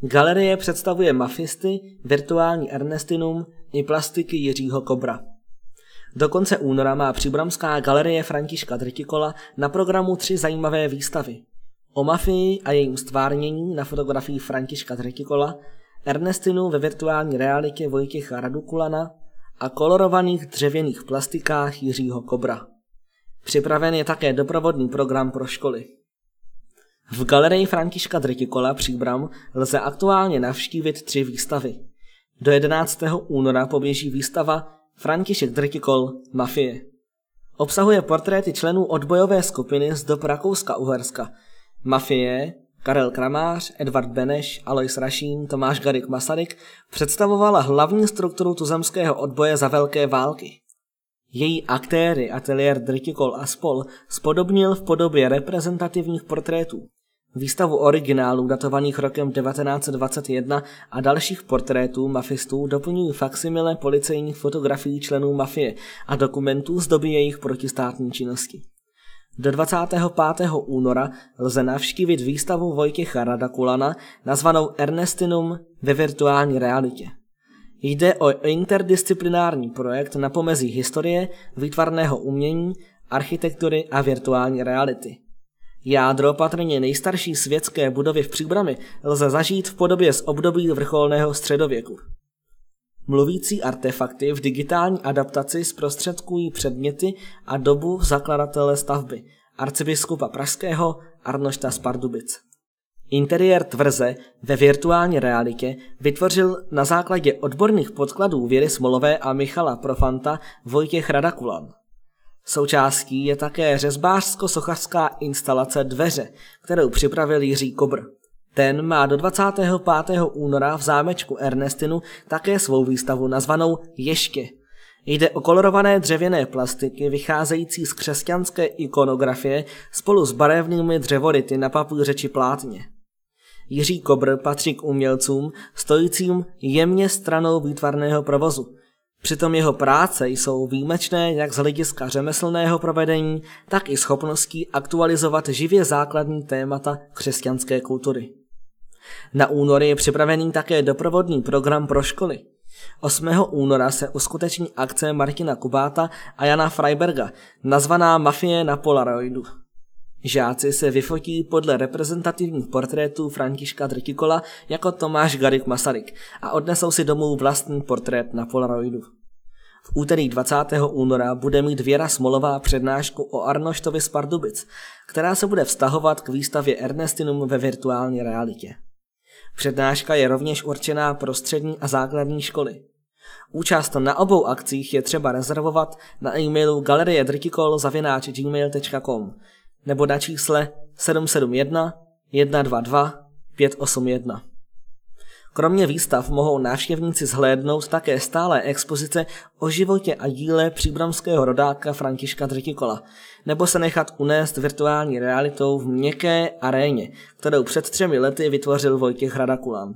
Galerie představuje mafisty, virtuální Ernestinum i plastiky Jiřího Kobra. Do konce února má Příbramská galerie Františka Drtikola na programu tři zajímavé výstavy. O mafii a jejím stvárnění na fotografii Františka Drtikola, Ernestinu ve virtuální realitě Vojtěcha Radukulana a kolorovaných dřevěných plastikách Jiřího Kobra. Připraven je také doprovodný program pro školy. V galerii Františka Drtikola Příbram lze aktuálně navštívit tři výstavy. Do 11. února poběží výstava František Drtikol Mafie. Obsahuje portréty členů odbojové skupiny z dob Rakouska-Uherska. Mafie, Karel Kramář, Edvard Beneš, Alois Rašín, Tomáš Garik Masaryk představovala hlavní strukturu tuzemského odboje za velké války. Její aktéry ateliér Drtikol a spol spodobnil v podobě reprezentativních portrétů. Výstavu originálů datovaných rokem 1921 a dalších portrétů mafistů doplňují faksimile policejních fotografií členů mafie a dokumentů z doby jejich protistátní činnosti. Do 25. února lze navštívit výstavu Vojtěcha Radakulana nazvanou Ernestinum ve virtuální realitě. Jde o interdisciplinární projekt na pomezí historie, výtvarného umění, architektury a virtuální reality. Jádro patrně nejstarší světské budovy v Příbrami lze zažít v podobě z období vrcholného středověku. Mluvící artefakty v digitální adaptaci zprostředkují předměty a dobu zakladatele stavby, arcibiskupa Pražského Arnošta Spardubic. Interiér tvrze ve virtuální realitě vytvořil na základě odborných podkladů Věry Smolové a Michala Profanta Vojtěch Radakulan. Součástí je také řezbářsko-sochařská instalace Dveře, kterou připravil Jiří Kobr. Ten má do 25. února v zámečku Ernestinu také svou výstavu nazvanou Ještě. Jde o kolorované dřevěné plastiky vycházející z křesťanské ikonografie spolu s barevnými dřevority na papíře či plátně. Jiří Kobr patří k umělcům stojícím jemně stranou výtvarného provozu. Přitom jeho práce jsou výjimečné jak z hlediska řemeslného provedení, tak i schopností aktualizovat živě základní témata křesťanské kultury. Na únor je připravený také doprovodný program pro školy. 8. února se uskuteční akce Martina Kubáta a Jana Freiberga, nazvaná Mafie na Polaroidu. Žáci se vyfotí podle reprezentativních portrétů Františka Drtikola jako Tomáš Garik Masaryk a odnesou si domů vlastní portrét na Polaroidu. V úterý 20. února bude mít Věra Smolová přednášku o Arnoštovi z Pardubic, která se bude vztahovat k výstavě Ernestinum ve virtuální realitě. Přednáška je rovněž určená pro střední a základní školy. Účast na obou akcích je třeba rezervovat na e-mailu galeriedrtikol.gmail.com nebo na čísle 771 122 581. Kromě výstav mohou návštěvníci zhlédnout také stále expozice o životě a díle příbramského rodáka Františka Drtikola, nebo se nechat unést virtuální realitou v měkké aréně, kterou před třemi lety vytvořil Vojtěch Radakulan.